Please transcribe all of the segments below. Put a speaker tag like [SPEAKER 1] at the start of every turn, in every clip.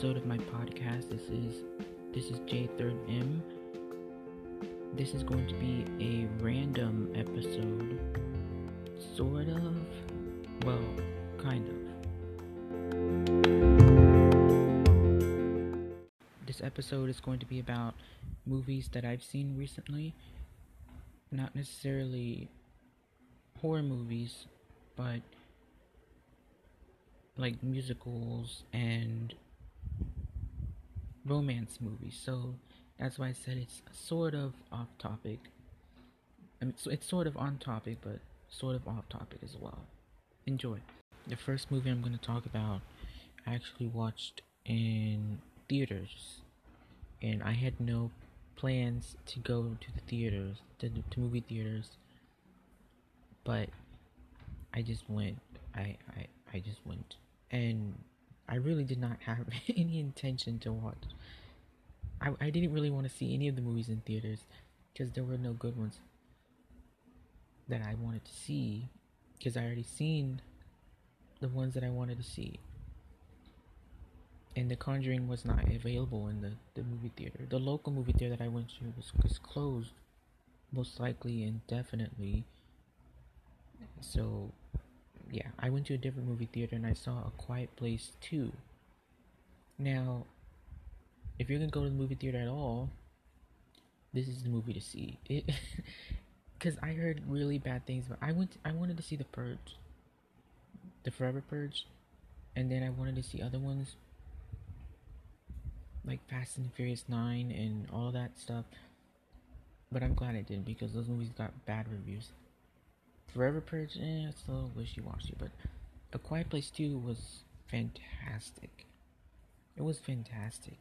[SPEAKER 1] episode of my podcast. This is this is J3M. This is going to be a random episode, sort of. Well, kind of. This episode is going to be about movies that I've seen recently. Not necessarily horror movies, but like musicals and romance movie. So that's why I said it's sort of off topic. I mean, so it's sort of on topic, but sort of off topic as well. Enjoy. The first movie I'm going to talk about, I actually watched in theaters, and I had no plans to go to the theaters, to, to movie theaters, but I just went. I, I, I just went and I really did not have any intention to watch. I, I didn't really want to see any of the movies in theaters because there were no good ones that I wanted to see because I already seen the ones that I wanted to see. And The Conjuring was not available in the, the movie theater. The local movie theater that I went to was, was closed, most likely and definitely. So yeah, I went to a different movie theater and I saw A Quiet Place 2. Now, if you're gonna go to the movie theater at all, this is the movie to see. Because I heard really bad things, but I went. To, I wanted to see The Purge, The Forever Purge, and then I wanted to see other ones like Fast and Furious Nine and all that stuff. But I'm glad I didn't because those movies got bad reviews. Forever Purge, eh, it's a little wishy-washy, but A Quiet Place 2 was fantastic. It was fantastic.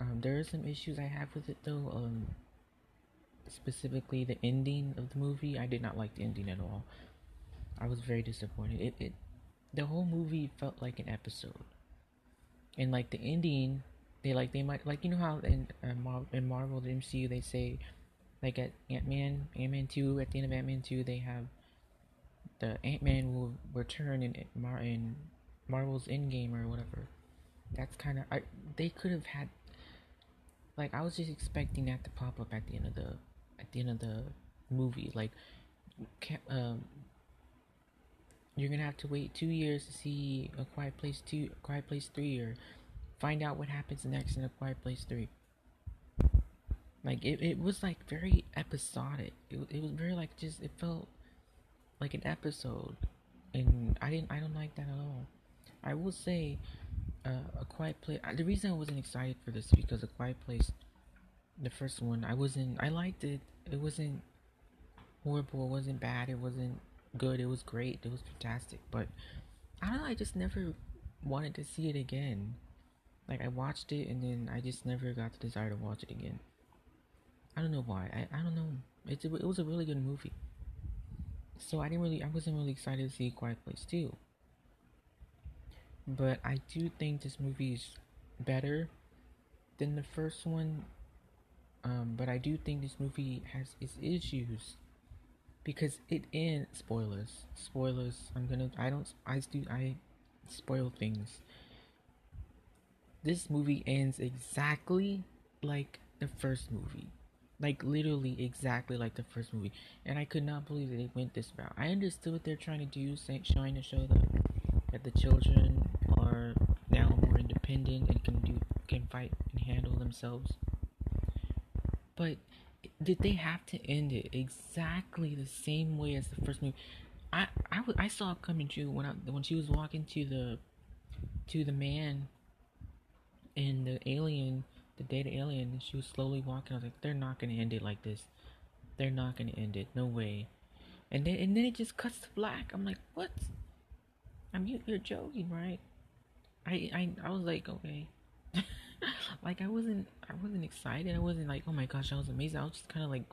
[SPEAKER 1] Um, there are some issues I have with it though. Um, specifically the ending of the movie. I did not like the ending at all. I was very disappointed. It, it, the whole movie felt like an episode, and like the ending, they like they might like you know how in uh, Mar- in Marvel the MCU they say like at Ant Man, Ant Man two. At the end of Ant Man two, they have the Ant Man will return in Mar in Marvel's Endgame or whatever. That's kind of I. They could have had. Like I was just expecting that to pop up at the end of the at the end of the movie. Like, um, you're gonna have to wait two years to see a Quiet Place two, a Quiet Place three, or find out what happens next in a Quiet Place three. Like it, it was like very episodic. It, it was very like just it felt like an episode, and I didn't I don't like that at all. I will say, uh, a quiet place. The reason I wasn't excited for this because a quiet place, the first one, I wasn't. I liked it. It wasn't horrible. It wasn't bad. It wasn't good. It was great. It was fantastic. But I don't know. I just never wanted to see it again. Like I watched it and then I just never got the desire to watch it again. I don't know why. I, I don't know. It's a, it was a really good movie. So I didn't really I wasn't really excited to see Quiet Place 2. But I do think this movie is better than the first one. Um, but I do think this movie has its issues because it ends spoilers. Spoilers. I'm gonna. I don't. I do. I spoil things. This movie ends exactly like the first movie like literally exactly like the first movie. And i could not believe that they went this route. I understood what they're trying to do trying to show that that the children are now more independent and can do can fight and handle themselves. But did they have to end it exactly the same way as the first movie? I i, I saw it coming true when I, when she was walking to the to the man and the alien the data alien she was slowly walking. I was like, they're not gonna end it like this. They're not gonna end it. No way. And then and then it just cuts to black. I'm like, what? I mean, you're joking, right? I I I was like, okay. like I wasn't I wasn't excited. I wasn't like, oh my gosh, that was amazing. I was just kind of like,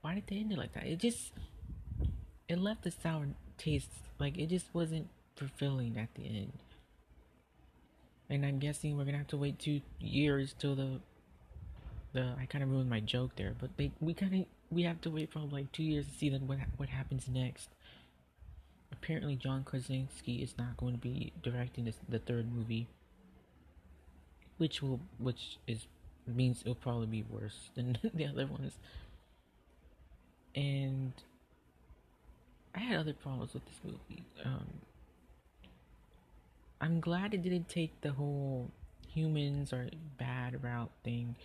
[SPEAKER 1] why did they end it like that? It just it left a sour taste. Like it just wasn't fulfilling at the end and I'm guessing we're gonna have to wait two years till the the I kind of ruined my joke there, but they we kind of we have to wait for like two years to see what what happens next. Apparently, John Krasinski is not going to be directing this, the third movie. which will which is means it'll probably be worse than the other ones. And I had other problems with this movie. Um, I'm glad it didn't take the whole humans are bad route thing.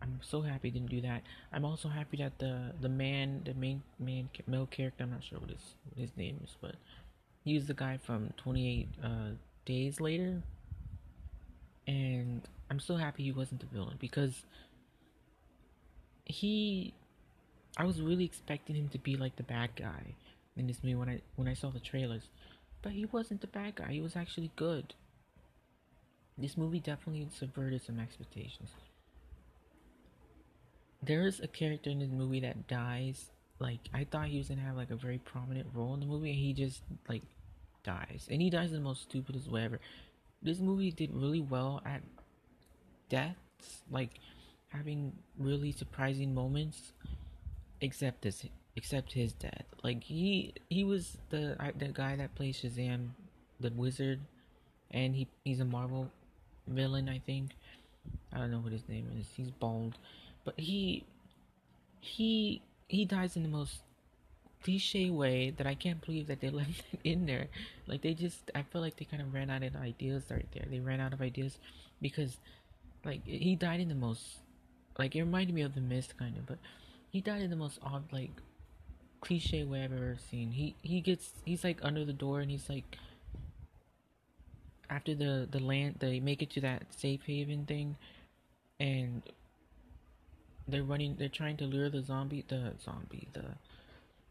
[SPEAKER 1] I'm so happy it didn't do that. I'm also happy that the the man, the main main male character, I'm not sure what his what his name is, but he was the guy from 28 uh, Days Later, and I'm so happy he wasn't the villain because he, I was really expecting him to be like the bad guy in this movie when I when I saw the trailers, but he wasn't the bad guy. He was actually good. This movie definitely subverted some expectations. There is a character in this movie that dies. Like I thought he was gonna have like a very prominent role in the movie, and he just like dies, and he dies in the most stupidest way ever. This movie did really well at deaths, like having really surprising moments, except this, except his death. Like he he was the the guy that plays Shazam, the wizard, and he he's a Marvel villain, I think. I don't know what his name is. He's bald, but he he he dies in the most cliche way that I can't believe that they left it in there. Like they just, I feel like they kind of ran out of ideas right there. They ran out of ideas because, like, he died in the most, like, it reminded me of the Mist kind of, but he died in the most odd, like, cliche way I've ever seen. He he gets, he's like under the door and he's like, after the the land, they make it to that safe haven thing, and they're running, they're trying to lure the zombie, the zombie, the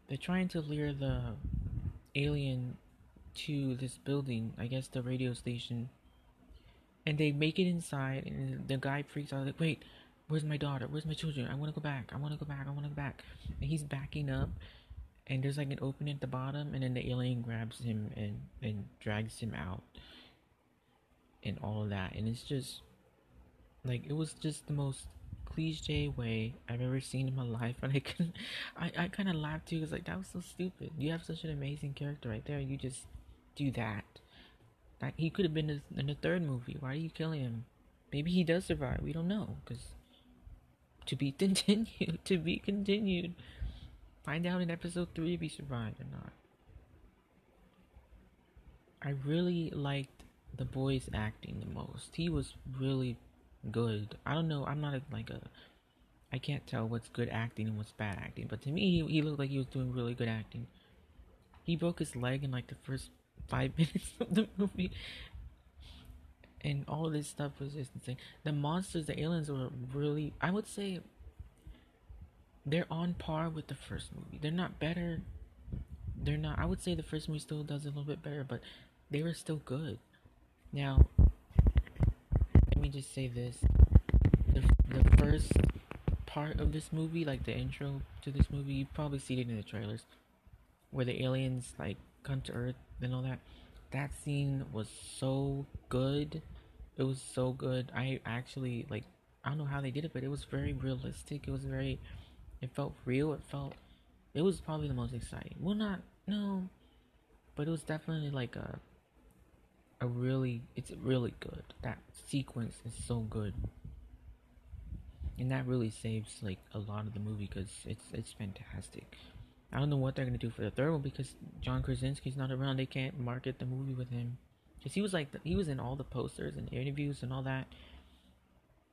[SPEAKER 1] they're trying to lure the alien to this building, I guess the radio station. And they make it inside, and the guy freaks out like, "Wait, where's my daughter? Where's my children? I want to go back. I want to go back. I want to go back." And he's backing up, and there's like an opening at the bottom, and then the alien grabs him and and drags him out, and all of that, and it's just like it was just the most cliche way I've ever seen in my life, and I can, I, I kind of laughed too. Cause like that was so stupid. You have such an amazing character right there. You just do that. Like he could have been in the third movie. Why are you killing him? Maybe he does survive. We don't know. Cause to be continued. To be continued. Find out in episode three if he survived or not. I really liked the boy's acting the most. He was really good. I don't know. I'm not a, like a. I can't tell what's good acting and what's bad acting. But to me, he, he looked like he was doing really good acting. He broke his leg in like the first five minutes of the movie. And all this stuff was just insane. The monsters, the aliens were really, I would say, they're on par with the first movie. They're not better. They're not, I would say the first movie still does a little bit better, but they were still good. Now, let me just say this: the the first part of this movie, like the intro to this movie, you probably seen it in the trailers, where the aliens like come to Earth and all that. That scene was so good. It was so good. I actually like. I don't know how they did it, but it was very realistic. It was very. It felt real. It felt. It was probably the most exciting. Well, not no, but it was definitely like a a really it's really good. That sequence is so good. And that really saves like a lot of the movie because it's it's fantastic. I don't know what they're gonna do for the third one because John Krasinski's not around. They can't market the movie with him because he was like he was in all the posters and interviews and all that.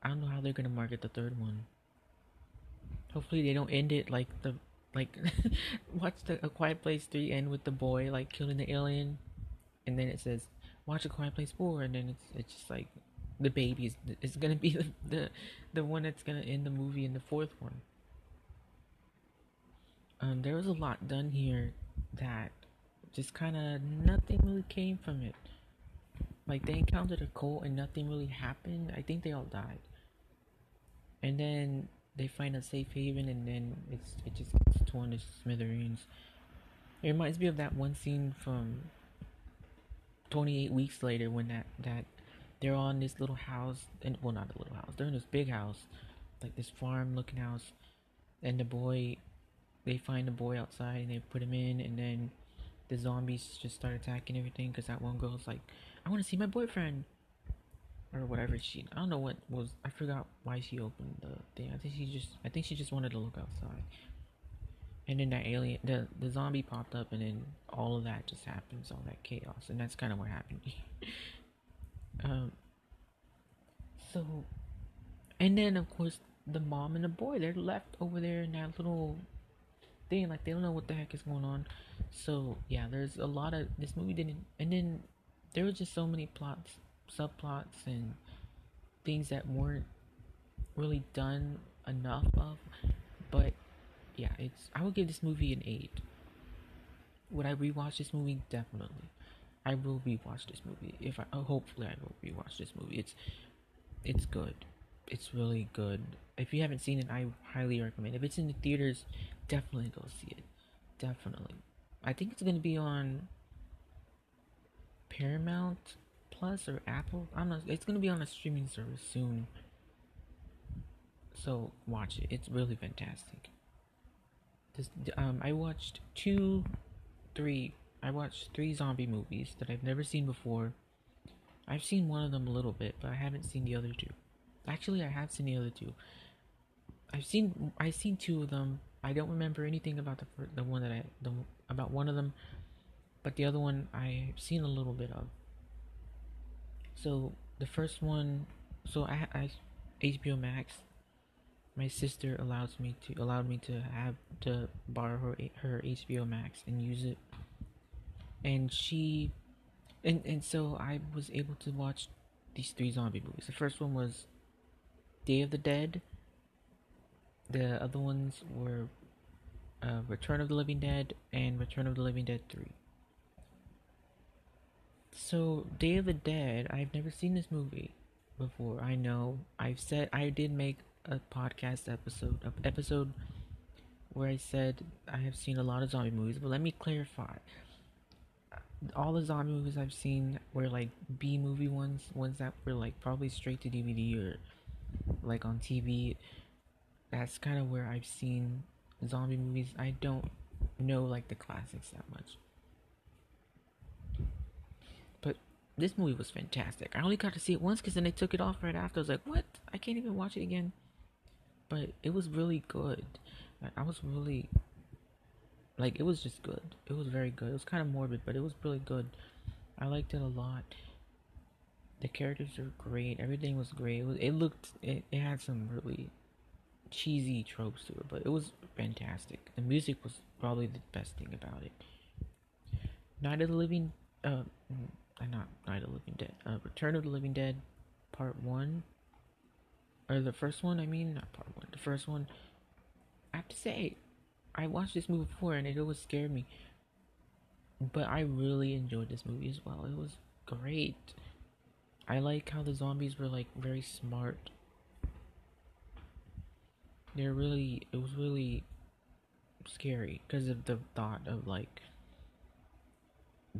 [SPEAKER 1] I don't know how they're gonna market the third one. Hopefully they don't end it like the like watch the A Quiet Place three end with the boy like killing the alien, and then it says watch A Quiet Place 4, and then it's it's just like the baby is, is gonna be the, the the one that's gonna end the movie in the fourth one. Um, there was a lot done here that just kind of nothing really came from it. Like they encountered a cult and nothing really happened. I think they all died. And then they find a safe haven, and then it's it just gets torn to smithereens. It reminds me of that one scene from 28 weeks later when that that they're on this little house and well not a little house they're in this big house like this farm looking house and the boy they find the boy outside and they put him in and then the zombies just start attacking everything because that one girl's like i want to see my boyfriend or whatever she. I don't know what was. I forgot why she opened the thing. I think she just. I think she just wanted to look outside. And then that alien, the the zombie popped up, and then all of that just happens, all that chaos, and that's kind of what happened. um. So, and then of course the mom and the boy they're left over there in that little thing, like they don't know what the heck is going on. So yeah, there's a lot of this movie didn't, and then there was just so many plots, subplots, and things that weren't really done enough of. But yeah, it's I would give this movie an eight. Would I rewatch this movie? Definitely. I will rewatch this movie. If I oh, hopefully I will rewatch this movie. It's it's good. It's really good. If you haven't seen it, I highly recommend. If it's in the theaters, definitely go see it. Definitely. I think it's gonna be on Paramount Plus or Apple. I'm not. It's gonna be on a streaming service soon. So watch it. It's really fantastic. This um, I watched two, three. I watched three zombie movies that I've never seen before. I've seen one of them a little bit, but I haven't seen the other two. Actually, I have seen the other two. I've seen I've seen two of them. I don't remember anything about the the one that I the about one of them, but the other one I've seen a little bit of. So the first one, so I, I HBO Max. My sister allows me to allowed me to have to borrow her her HBO Max and use it, and she, and and so I was able to watch these three zombie movies. The first one was Day of the Dead. The other ones were uh, Return of the Living Dead and Return of the Living Dead 3. So, Day of the Dead, I've never seen this movie before. I know I've said I did make a podcast episode, a episode where I said I have seen a lot of zombie movies, but let me clarify. All the zombie movies I've seen were like B movie ones, ones that were like probably straight to DVD or like on TV. That's kind of where I've seen zombie movies. I don't know like the classics that much. But this movie was fantastic. I only got to see it once because then they took it off right after. I was like, what? I can't even watch it again. But it was really good. I was really like it was just good. It was very good. It was kind of morbid, but it was really good. I liked it a lot. The characters are great. Everything was great. It, was, it looked. It, it had some really cheesy tropes to it, but it was fantastic. The music was probably the best thing about it. Night of the Living, uh, mm, not Night of the Living Dead, uh, Return of the Living Dead, Part One, or the first one. I mean, not Part One. The first one. I have to say, I watched this movie before and it always scared me, but I really enjoyed this movie as well. It was great. I like how the zombies were like very smart. They're really, it was really scary because of the thought of like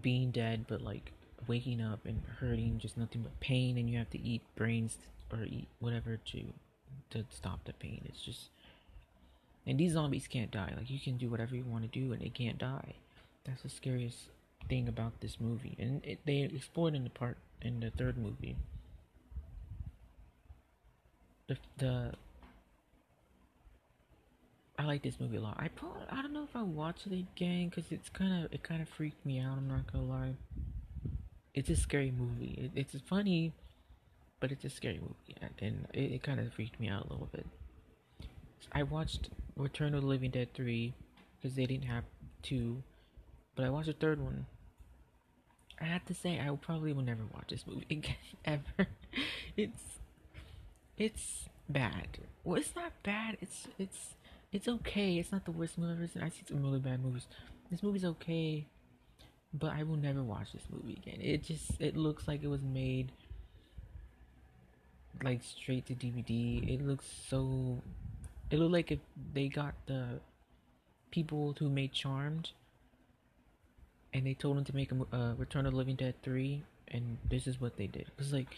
[SPEAKER 1] being dead, but like waking up and hurting, just nothing but pain, and you have to eat brains or eat whatever to to stop the pain. It's just, and these zombies can't die. Like you can do whatever you want to do, and they can't die. That's the scariest thing about this movie, and it, they explored in the part in the third movie. The the I like this movie a lot. I probably I don't know if I watch it again because it's kind of it kind of freaked me out. I'm not gonna lie. It's a scary movie. It, it's funny, but it's a scary movie, and it, it kind of freaked me out a little bit. I watched Return of the Living Dead three because they didn't have two, but I watched the third one I have to say, I probably will never watch this movie again ever. it's it's bad. Well, it's not bad. It's it's it's okay. It's not the worst movie I've ever seen. I see some really bad movies. This movie's okay, but I will never watch this movie again. It just it looks like it was made like straight to DVD. It looks so. It looked like if they got the people who made Charmed and they told them to make a uh, Return of Living Dead three, and this is what they did. Cause like,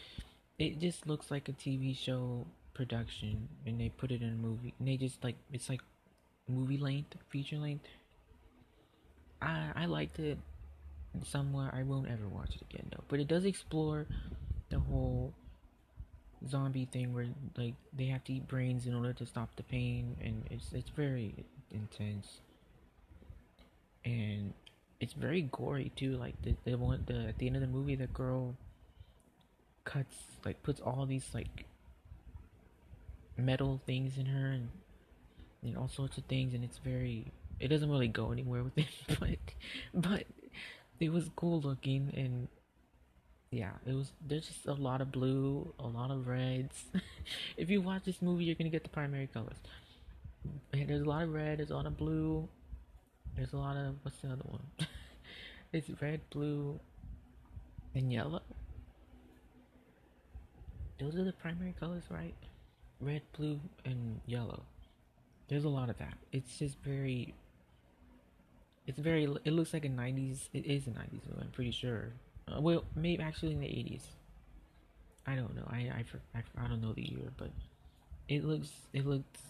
[SPEAKER 1] it just looks like a TV show production, and they put it in a movie, and they just like it's like movie length, feature length. I I liked it somewhere. I won't ever watch it again though, but it does explore the whole zombie thing where like they have to eat brains in order to stop the pain, and it's it's very intense, and it's very gory too. Like the the one the at the end of the movie, the girl cuts like puts all these like metal things in her and and all sorts of things, and it's very it doesn't really go anywhere with it, but but it was cool looking and yeah, it was. There's just a lot of blue, a lot of reds. if you watch this movie, you're gonna get the primary colors. And there's a lot of red. There's a lot of blue. There's a lot of what's the other one? it's red, blue, and yellow. Those are the primary colors, right? Red, blue, and yellow. There's a lot of that. It's just very. It's very. It looks like a '90s. It is a '90s movie. I'm pretty sure uh, well, maybe actually in the 80s. I don't know. I, I, I, I don't know the year, but it looks it looks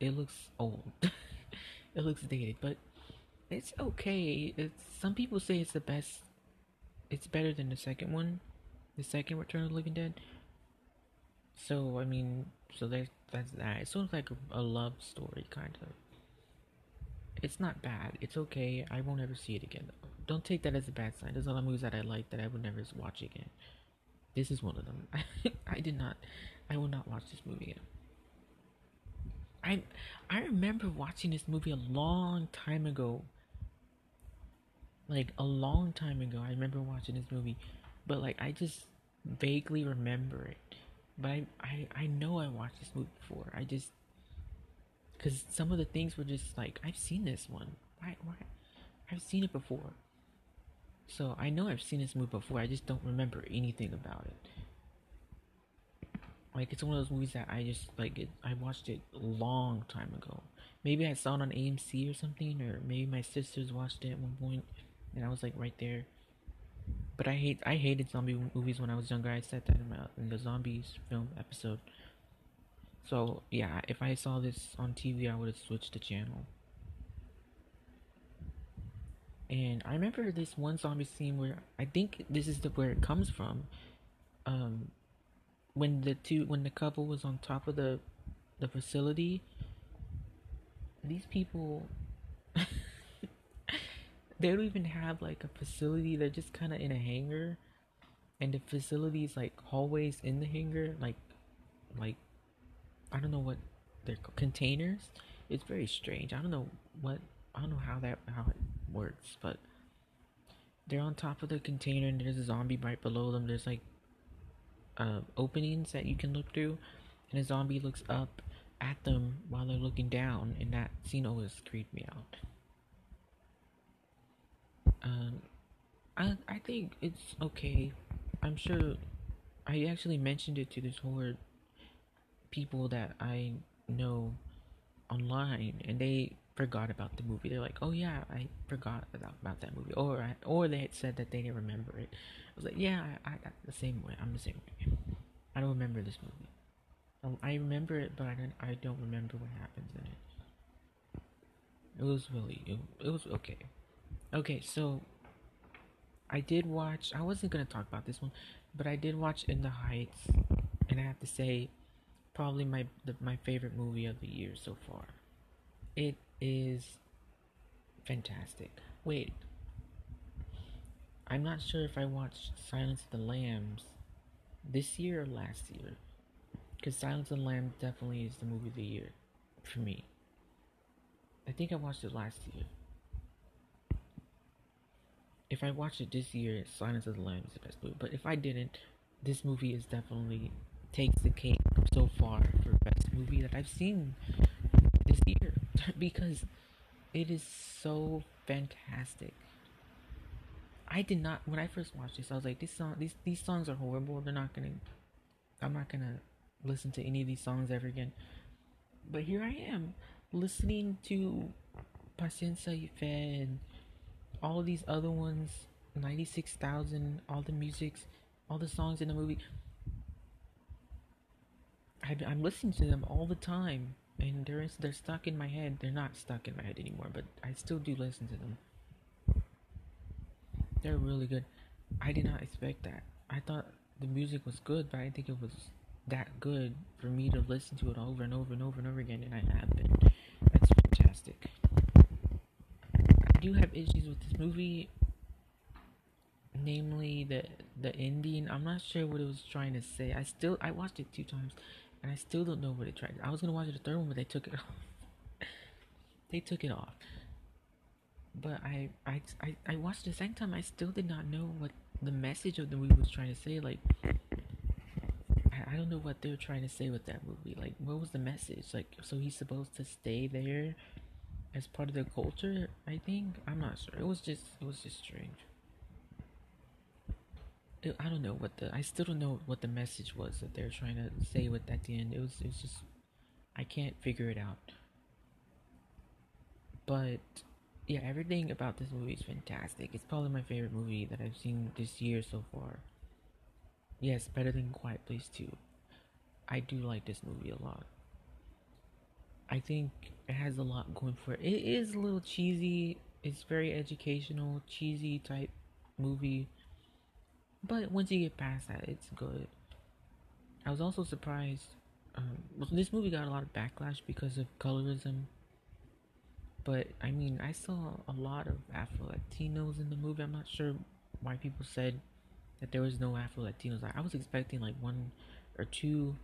[SPEAKER 1] it looks old. it looks dated, but it's okay. It's some people say it's the best. It's better than the second one, the second Return of the Living Dead. So I mean, so there's that's that. It's sort of like a, a love story, kind of. It's not bad. It's okay. I won't ever see it again don't take that as a bad sign. There's a lot of movies that I like that I would never watch again. This is one of them. I did not. I will not watch this movie again. I I remember watching this movie a long time ago. Like a long time ago, I remember watching this movie, but like I just vaguely remember it. But I I, I know I watched this movie before. I just because some of the things were just like I've seen this one. Why why I've seen it before. So I know I've seen this movie before, I just don't remember anything about it. Like it's one of those movies that I just like it I watched it a long time ago. Maybe I saw it on AMC or something, or maybe my sisters watched it at one point and I was like right there. But I hate I hated zombie movies when I was younger. I said that in, my, in the zombies film episode. So yeah, if I saw this on TV, I would have switched the channel. And I remember this one zombie scene where I think this is the where it comes from. Um, when the two when the couple was on top of the the facility, these people they don't even have like a facility. They're just kind of in a hangar, and the facility is like hallways in the hangar, like like I don't know what they're containers. It's very strange. I don't know what I don't know how that how it works, but they're on top of the container and there's a zombie right below them. There's like uh, openings that you can look through, and a zombie looks up at them while they're looking down, and that scene always creeped me out. Um, I I think it's okay. I'm sure I actually mentioned it to this whole people that I know online, and they forgot about the movie. They're like, "Oh yeah, I forgot about, that movie," or I, or they had said that they didn't remember it. I was like, "Yeah, I, I the same way. I'm the same way. I don't remember this movie. Um, I remember it, but I don't. I don't remember what happens in it. It was really. It, it was okay. Okay, so I did watch. I wasn't gonna talk about this one, but I did watch In the Heights, and I have to say, probably my the, my favorite movie of the year so far. It is fantastic. Wait, I'm not sure if I watched Silence of the Lambs this year or last year. Because Silence of the Lambs definitely is the movie of the year for me. I think I watched it last year. If I watched it this year, Silence of the Lambs is the best movie. But if I didn't, this movie is definitely takes the cake so far for best movie that I've seen this year. because it is so fantastic. I did not when I first watched this. I was like, this song, these these songs are horrible. They're not gonna. I'm not gonna listen to any of these songs ever again." But here I am, listening to Paciencia y Fe and all these other ones, ninety six thousand, all the musics, all the songs in the movie. I, I'm listening to them all the time and they're they're stuck in my head. They're not stuck in my head anymore, but I still do listen to them. They're really good. I did not expect that. I thought the music was good, but I didn't think it was that good for me to listen to it over and over and over and over again, and I have been. That's fantastic. I do have issues with this movie, namely the the ending. I'm not sure what it was trying to say. I still I watched it two times, and I still don't know what it tried. I was gonna watch the third one, but they took it off. they took it off. But I, I I I watched the second time. I still did not know what the message of the movie was trying to say. Like I, I don't know what they're trying to say with that movie. Like, what was the message? Like, so he's supposed to stay there as part of the culture? I think I'm not sure. It was just, it was just strange. I don't know what the. I still don't know what the message was that they're trying to say with at the end. It was, it's just, I can't figure it out. But yeah, everything about this movie is fantastic. It's probably my favorite movie that I've seen this year so far. Yes, better than Quiet Place 2. I do like this movie a lot. I think it has a lot going for it. It is a little cheesy. It's very educational, cheesy type movie. But once you get past that, it's good. I was also surprised. Um, this movie got a lot of backlash because of colorism. But I mean, I saw a lot of Afro Latinos in the movie. I'm not sure why people said that there was no Afro Latinos. I was expecting like one or two,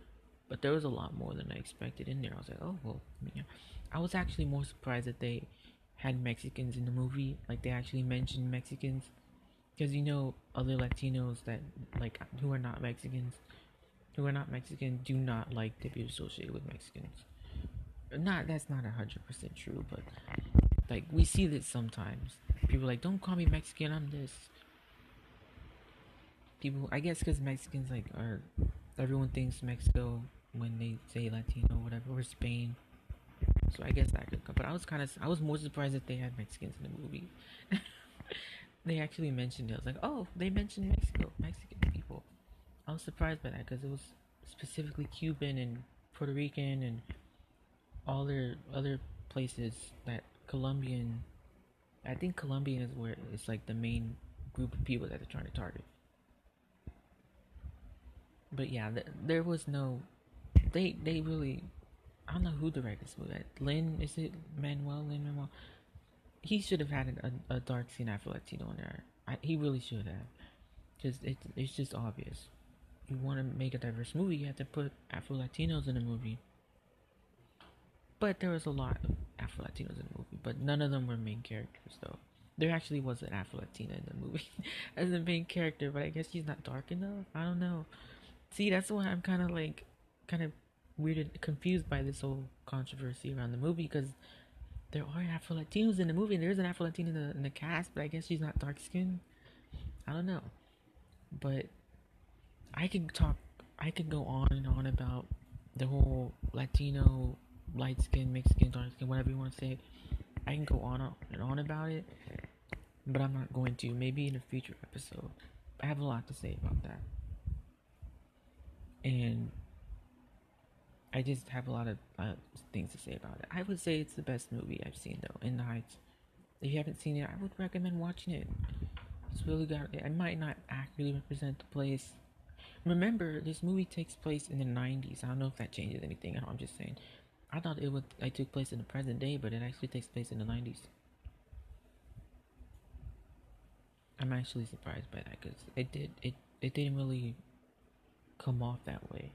[SPEAKER 1] but there was a lot more than I expected in there. I was like, oh well, yeah. I was actually more surprised that they had Mexicans in the movie. Like they actually mentioned Mexicans, because you know other Latinos that like who are not Mexicans, who are not Mexican, do not like to be associated with Mexicans. Not that's not a hundred percent true, but like we see this sometimes. People like, don't call me Mexican. I'm this people i guess because mexicans like are everyone thinks mexico when they say latino whatever or spain so i guess that could come but i was kind of i was more surprised that they had mexicans in the movie they actually mentioned it i was like oh they mentioned mexico mexican people i was surprised by that because it was specifically cuban and puerto rican and all their other places that colombian i think colombian is where it's like the main group of people that they're trying to target but yeah, th- there was no. They they really. I don't know who directed this movie. Lin is it Manuel Lin Manuel? He should have had a, a dark scene Afro Latino in there. I, he really should have, because it, it's just obvious. You want to make a diverse movie, you have to put Afro Latinos in a movie. But there was a lot of Afro Latinos in the movie, but none of them were main characters though. There actually was an Afro Latina in the movie as the main character, but I guess she's not dark enough. I don't know. See, that's why I'm kind of like, kind of weirded, confused by this whole controversy around the movie because there are Afro Latinos in the movie, there is an Afro Latina in the, in the cast, but I guess she's not dark skinned. I don't know, but I could talk. I could go on and on about the whole Latino, light skin, mixed skin, dark skin, whatever you want to say. I can go on and on about it, but I'm not going to. Maybe in a future episode. I have a lot to say about that and I just have a lot of uh, things to say about it. I would say it's the best movie I've seen though, In the Heights. If you haven't seen it, I would recommend watching it. It's really got. It might not accurately represent the place. Remember, this movie takes place in the '90s. I don't know if that changes anything. I'm just saying. I thought it would. It took place in the present day, but it actually takes place in the '90s. I'm actually surprised by that because it did. It it didn't really come off that way.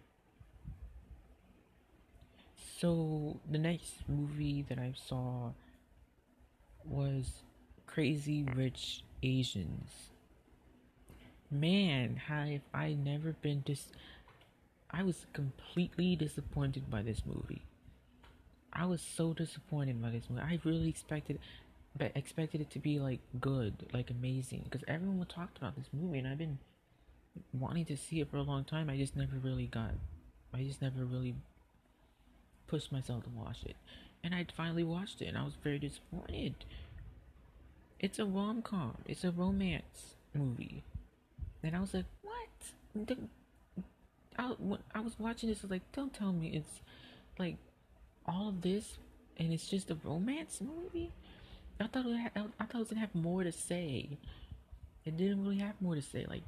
[SPEAKER 1] So the next movie that I saw was Crazy Rich Asians. Man, have I never been dis I was completely disappointed by this movie. I was so disappointed by this movie. I really expected but expected it to be like good, like amazing because everyone talked about this movie and I've been wanting to see it for a long time. I just never really got. I just never really pushed myself to watch it, and I finally watched it, and I was very disappointed. It's a rom com. It's a romance movie, and I was like, "What?" I, I was watching this, I was like, "Don't tell me it's like all of this, and it's just a romance movie." I thought it had, I thought it was gonna have more to say. It didn't really have more to say. Like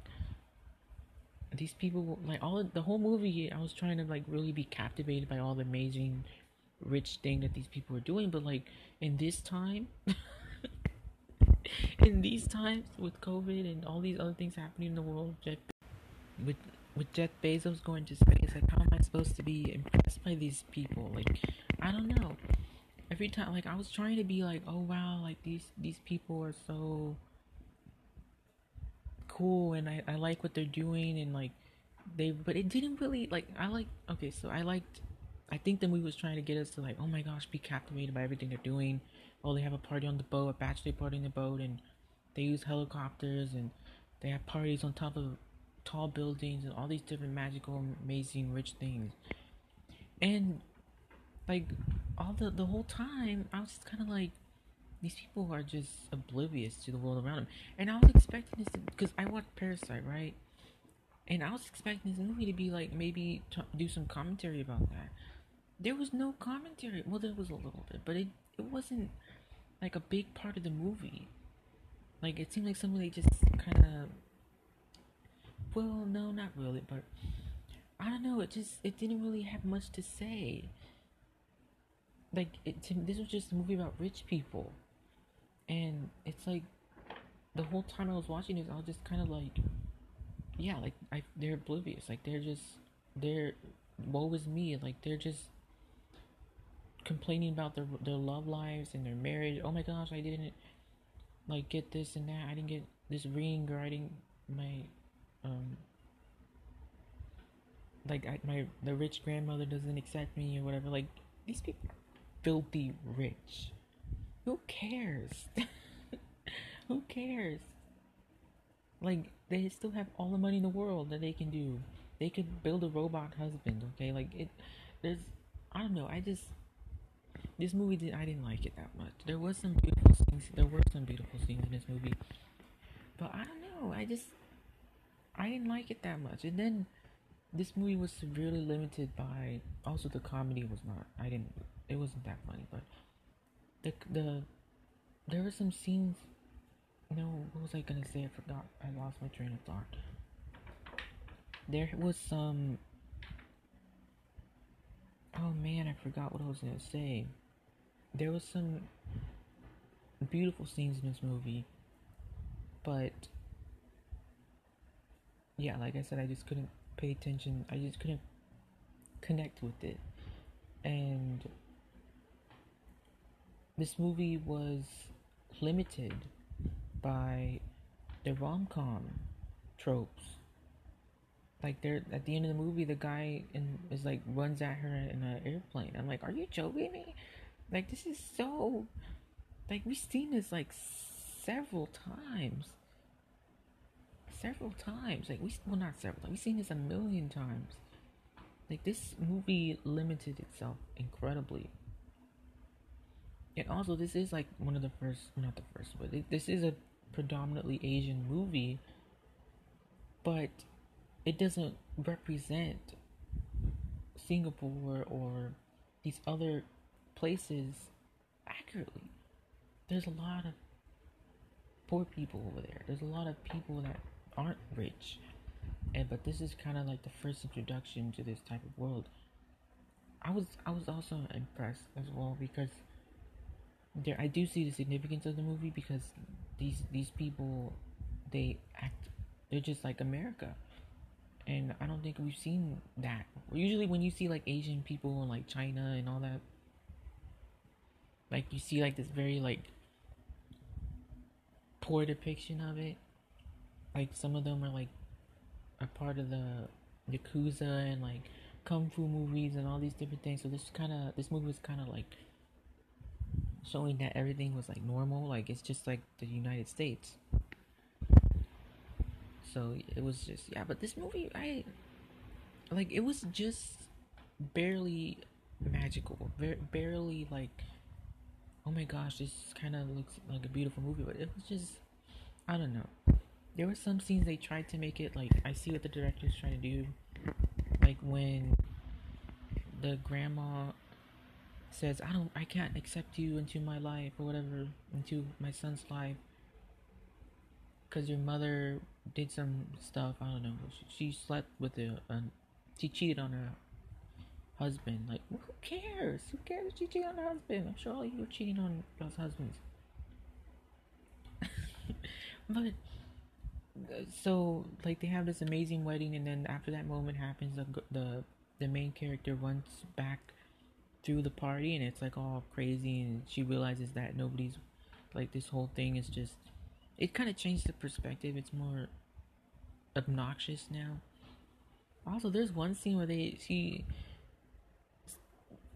[SPEAKER 1] these people like all the whole movie I was trying to like really be captivated by all the amazing rich thing that these people were doing but like in this time in these times with COVID and all these other things happening in the world with with Jeff Bezos going to space like how am I supposed to be impressed by these people? Like I don't know. Every time like I was trying to be like oh wow like these these people are so cool and I, I like what they're doing and like they but it didn't really like I like okay so I liked I think the movie was trying to get us to like oh my gosh be captivated by everything they're doing. Oh they have a party on the boat a bachelor party on the boat and they use helicopters and they have parties on top of tall buildings and all these different magical amazing rich things. And like all the the whole time I was just kind of like these people are just oblivious to the world around them. And I was expecting this because I watched Parasite, right? And I was expecting this movie to be like maybe t- do some commentary about that. There was no commentary. Well, there was a little bit, but it it wasn't like a big part of the movie. Like it seemed like something they just kind of. Well, no, not really, but I don't know. It just it didn't really have much to say. Like it, this was just a movie about rich people and it's like the whole time I was watching this, I was just kind of like, yeah, like I they're oblivious, like they're just they're woe is me, like they're just complaining about their their love lives and their marriage. Oh my gosh, I didn't like get this and that. I didn't get this ring or I didn't my um like I, my the rich grandmother doesn't accept me or whatever. Like these people filthy rich. Who cares? Who cares? Like they still have all the money in the world that they can do. They could build a robot husband, okay? Like it there's I don't know, I just this movie did I didn't like it that much. There was some beautiful scenes there were some beautiful scenes in this movie. But I don't know, I just I didn't like it that much. And then this movie was severely limited by also the comedy was not I didn't it wasn't that funny, but the the there were some scenes. No, what was I gonna say? I forgot. I lost my train of thought. There was some. Oh man, I forgot what I was gonna say. There was some beautiful scenes in this movie, but yeah, like I said, I just couldn't pay attention. I just couldn't connect with it, and this movie was limited by the rom com tropes. Like they're at the end of the movie, the guy in, is like runs at her in an airplane. I'm like, are you joking me? Like this is so, like we've seen this like several times, several times. Like we well not several. Like we've seen this a million times. Like this movie limited itself incredibly and also this is like one of the first not the first but this is a predominantly asian movie but it doesn't represent singapore or these other places accurately. There's a lot of poor people over there. There's a lot of people that aren't rich. And but this is kind of like the first introduction to this type of world. I was i was also impressed as well because there I do see the significance of the movie because these these people they act they're just like America. And I don't think we've seen that. Usually when you see like Asian people in like China and all that like you see like this very like poor depiction of it. Like some of them are like a part of the Yakuza and like kung fu movies and all these different things. So this kind of this movie was kind of like showing that everything was like normal, like it's just like the United States. So it was just yeah, but this movie I like it was just barely magical, very barely like oh my gosh, this kind of looks like a beautiful movie, but it was just I don't know. There were some scenes they tried to make it like I see what the director's trying to do, like when the grandma says, I don't, I can't accept you into my life or whatever, into my son's life. because your mother did some stuff. I don't know. She, she slept with a, a, she cheated on her husband. Like, who cares? Who cares if she cheated on her husband? I'm sure all you are cheating on those husbands. but so like they have this amazing wedding, and then after that moment happens, the the the main character runs back through the party, and it's like all crazy, and she realizes that nobody's like this whole thing is just it kind of changed the perspective. It's more obnoxious now. Also, there's one scene where they she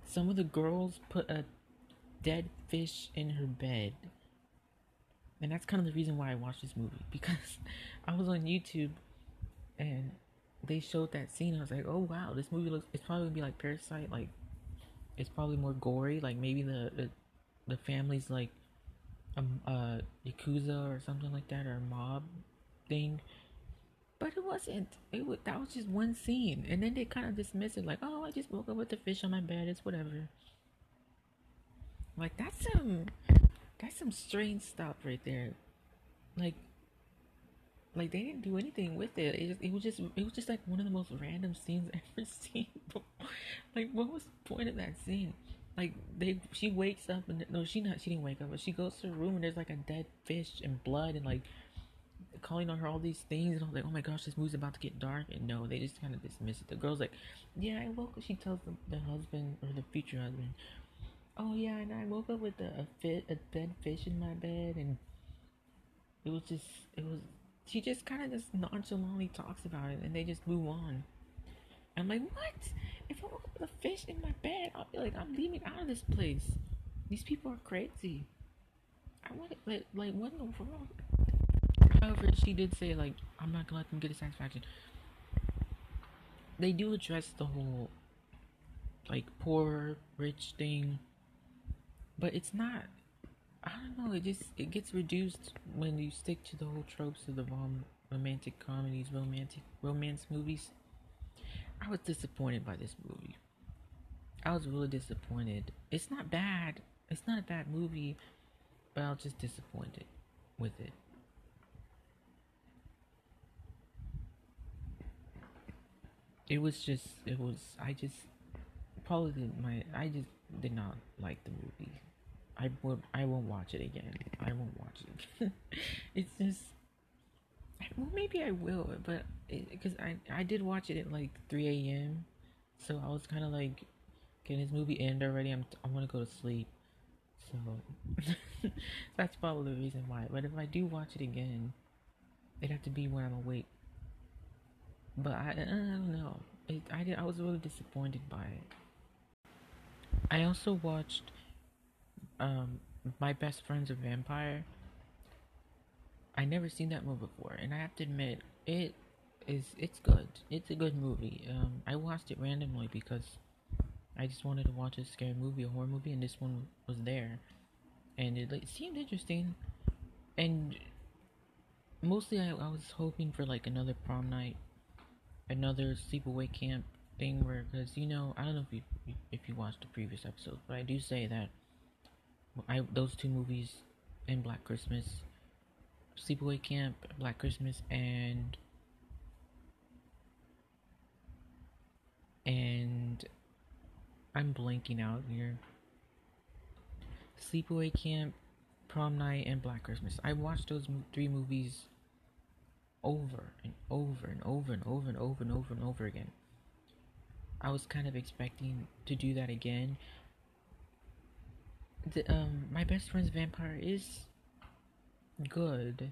[SPEAKER 1] some of the girls put a dead fish in her bed. And that's kind of the reason why I watched this movie because I was on YouTube and they showed that scene. I was like, "Oh wow, this movie looks it's probably to be like Parasite like it's probably more gory, like maybe the the, the family's like a, a yakuza or something like that or a mob thing. But it wasn't it was that was just one scene and then they kind of dismiss it like oh i just woke up with the fish on my bed it's whatever. Like that's some that's some strange stuff right there. Like like they didn't do anything with it. It, just, it was just it was just like one of the most random scenes I've ever seen. like what was the point of that scene? like they she wakes up and no she not she didn't wake up but she goes to her room and there's like a dead fish and blood and like calling on her all these things and I was like oh my gosh this movie's about to get dark and no they just kind of dismiss it the girl's like yeah I woke up she tells the, the husband or the future husband oh yeah and I woke up with a, a fit a dead fish in my bed and it was just it was she just kind of just nonchalantly talks about it and they just move on I'm like, what? If I woke up with a fish in my bed, I'll be like, I'm leaving out of this place. These people are crazy. I want like, like what in the world? However, she did say, like, I'm not gonna let them get a satisfaction. They do address the whole, like, poor, rich thing. But it's not, I don't know, it just, it gets reduced when you stick to the whole tropes of the rom- romantic comedies, romantic, romance movies I was disappointed by this movie. I was really disappointed. It's not bad. It's not a bad movie, but I was just disappointed with it. It was just. It was. I just probably my. I just did not like the movie. I would. I won't watch it again. I won't watch it. it's just well, maybe I will, but because I I did watch it at like 3 a.m. So I was kind of like, can this movie end already? I'm I want to go to sleep. So that's probably the reason why. But if I do watch it again, it'd have to be when I'm awake. But I, I don't know. It, I did, I was really disappointed by it. I also watched um, My Best Friend's a Vampire. I never seen that movie before, and I have to admit, it is it's good. It's a good movie. Um, I watched it randomly because I just wanted to watch a scary movie, a horror movie, and this one was there, and it like seemed interesting, and mostly I, I was hoping for like another prom night, another sleepaway camp thing where because you know I don't know if you if you watched the previous episode, but I do say that I those two movies and Black Christmas Sleepaway Camp, Black Christmas, and and I'm blanking out here. Sleepaway Camp, Prom Night, and Black Christmas. I watched those three movies over and over and over and over and over and over and over again. I was kind of expecting to do that again. The, um, my best friend's vampire is good.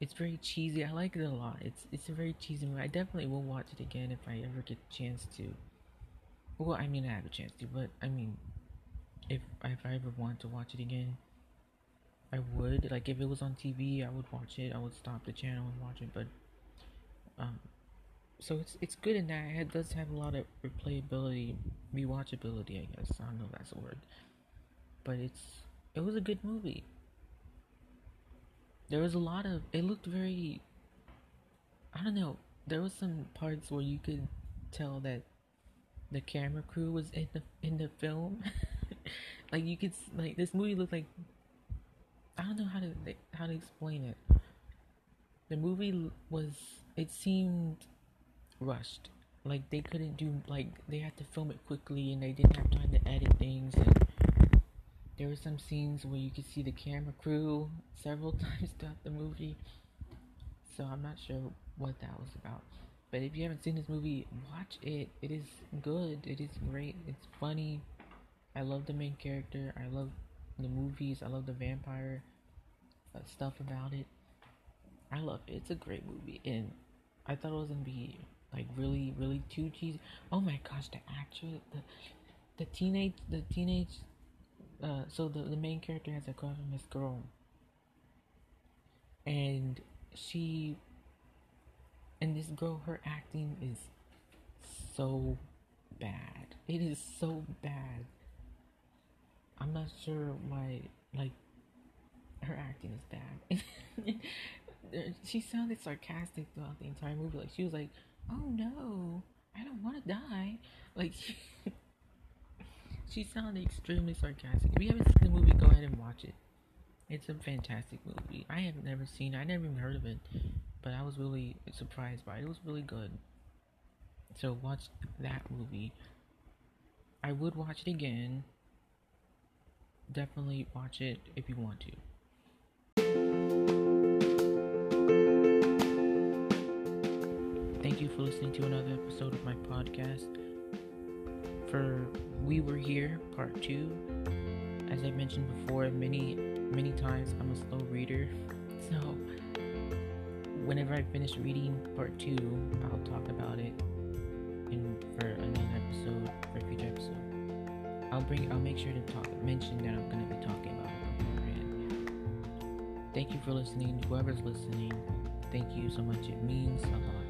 [SPEAKER 1] It's very cheesy. I like it a lot. It's it's a very cheesy movie. I definitely will watch it again if I ever get the chance to. Well, I mean, I have a chance to, but I mean, if if I ever want to watch it again, I would. Like if it was on TV, I would watch it. I would stop the channel and watch it. But um, so it's it's good in that it does have a lot of replayability, rewatchability. I guess I don't know if that's a word, but it's it was a good movie there was a lot of it looked very I don't know. There was some parts where you could tell that the camera crew was in the in the film. like you could like this movie looked like I don't know how to how to explain it. the movie was it seemed rushed like they couldn't do like they had to film it quickly and they didn't have time to edit things and there were some scenes where you could see the camera crew several times throughout the movie. So i'm not sure what that was about. But if you haven't seen this movie watch it. It is good. It is great. It's funny. I love the main character. I love the movies. I love the vampire uh, stuff about it. I love it. It's a great movie. And i thought it was gonna be like really really too cheesy oh my gosh the actress the the teenage the teenage uh so the, the main character has a on this girl. And she and this girl her acting is so bad. It is so bad. I'm not sure why like her acting is bad. She sounded sarcastic throughout the entire movie. Like she was like oh no, I don't want to die. Like, she sounded extremely sarcastic. If you haven't seen the movie, go ahead and watch it. It's a fantastic movie. I have never seen it, I never even heard of it, but I was really surprised by it. It was really good. So, watch that movie. I would watch it again. Definitely watch it if you want to. Thank you for listening to another episode of my podcast. For We Were Here, Part 2. As I mentioned before, many, many times I'm a slow reader. So, whenever I finish reading Part 2, I'll talk about it in for another episode, for a future episode. I'll bring, I'll make sure to talk, mention that I'm going to be talking about it beforehand. Thank you for listening. Whoever's listening, thank you so much. It means a lot.